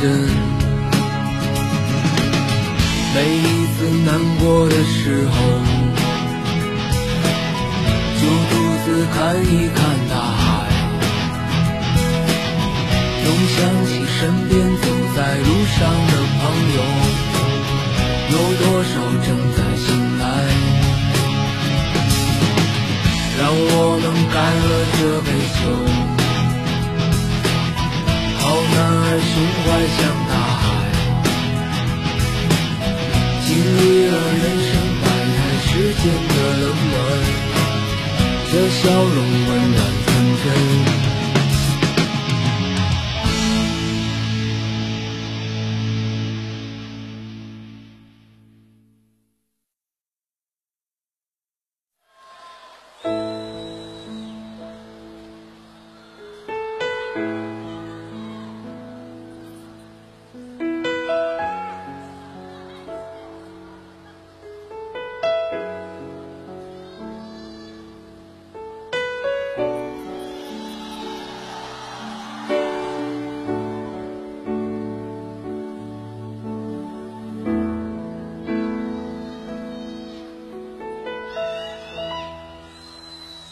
真。每一次难过的时候，就独自看一看大海，总想起身边走在路上的朋友，有多少正在醒来，让我能干了这杯酒。胸怀像大海，经历了人生百态世间的冷暖，这笑容温暖纯真。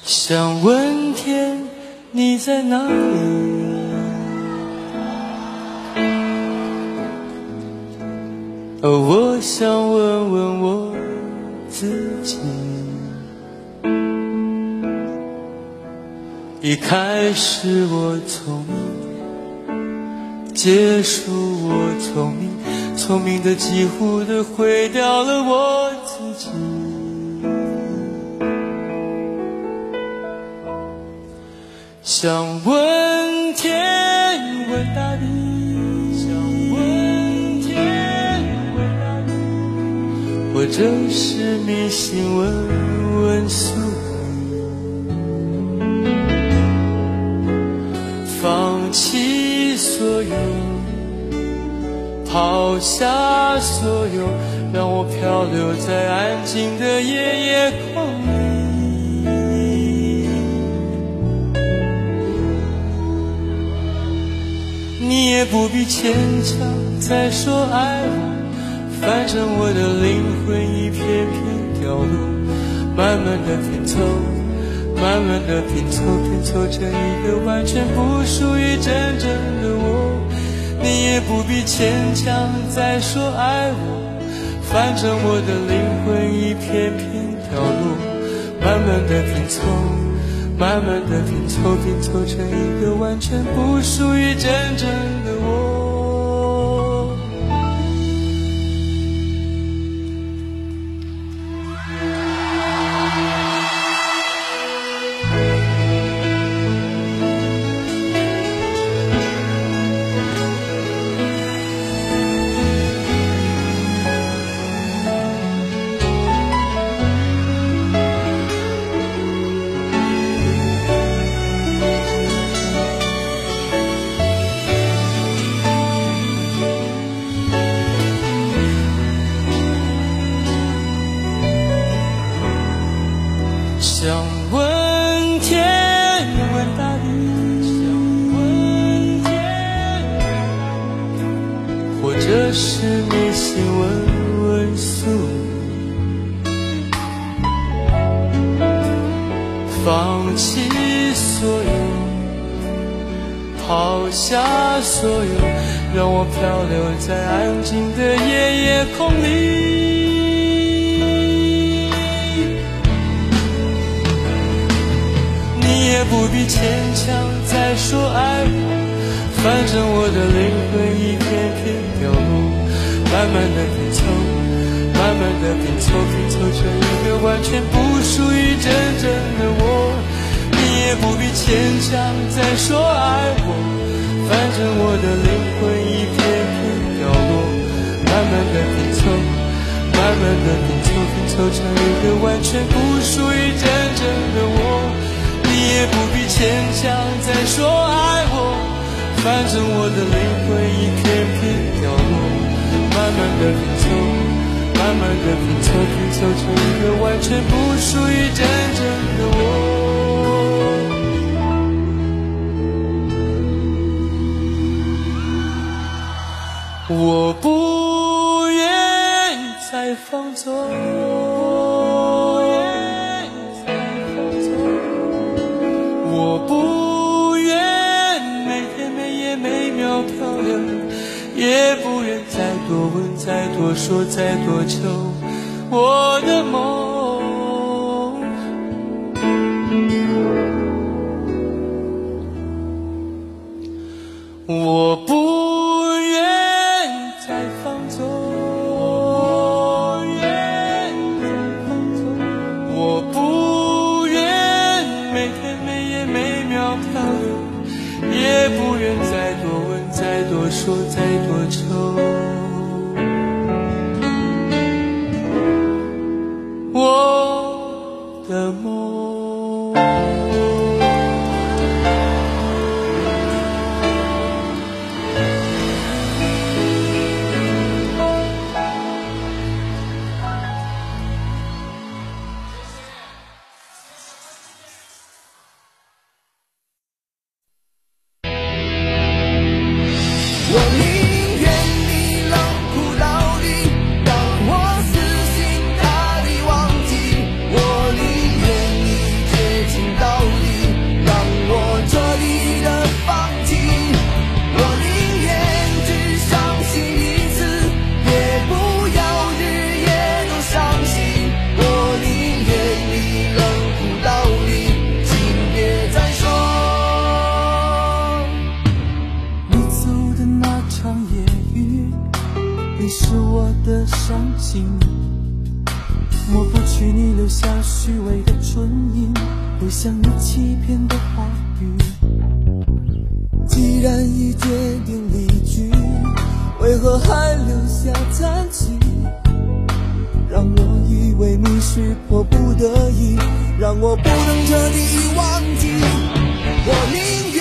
想问天，你在哪里？而我想问问我自己。一开始我聪明，结束我聪明，聪明的几乎的毁掉了我自己。想问天，问大地，想问天，问大地，或者是迷信，问问宿命，放弃所有，抛下所有，让我漂流在安静的夜夜空里。你也不必牵强再说爱我，反正我的灵魂一片片掉落，慢慢的拼凑，慢慢的拼凑，拼凑成一个完全不属于真正的我。你也不必牵强再说爱我，反正我的灵魂一片片掉落，慢慢的拼凑。慢慢的拼凑，拼凑成一个完全不属于真正的我。想问天，问大地，想问天，或者是迷信，问问宿命，放弃所有，抛下所有，让我漂流在安静的夜夜空里。你也不必牵强再说爱我，反正我的灵魂一片片掉落，慢慢的拼凑，慢慢的拼凑，拼凑成一个完全不属于真正的我。你也不必牵强再说爱我，反正我的灵魂一片片掉落，慢慢的拼凑，慢慢的拼凑，拼凑成一个完全不属于真。牵强再说爱我，反正我的灵魂一片片掉落，慢慢的拼凑，慢慢的拼凑，拼凑成一个完全不属于真正的我。我不愿再放纵，说、再多求我的梦。我不愿再放纵，我不愿每天每夜每秒漂流，也不愿再多问、再多说、再多求。心，抹不去你留下虚伪的唇印，不像你欺骗的话语。既然已决定离去，为何还留下残疾？让我以为你是迫不得已，让我不能彻底忘记。我宁愿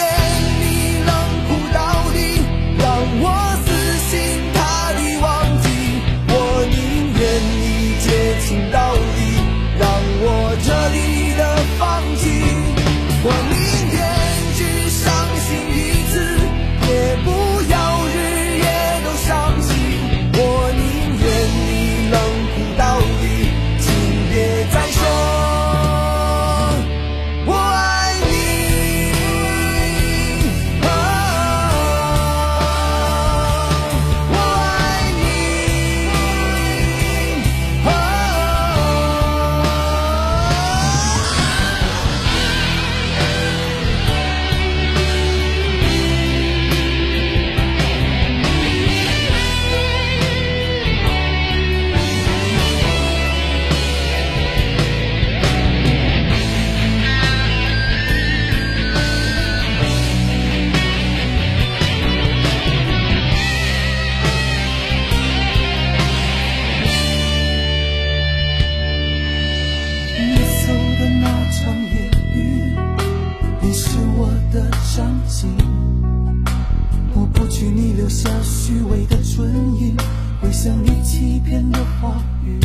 话语。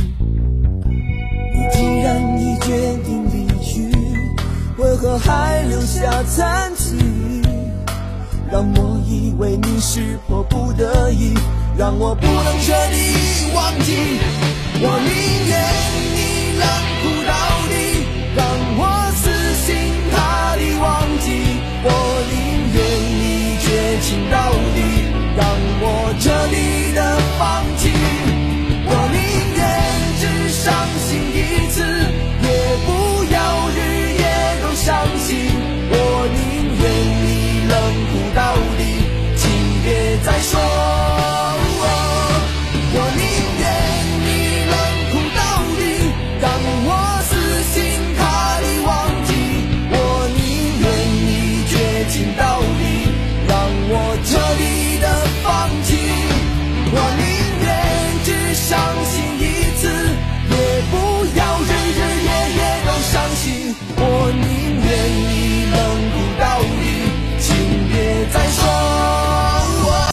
你既然已决定离去，为何还留下残疾？让我以为你是迫不得已，让我不能彻底忘记。我宁愿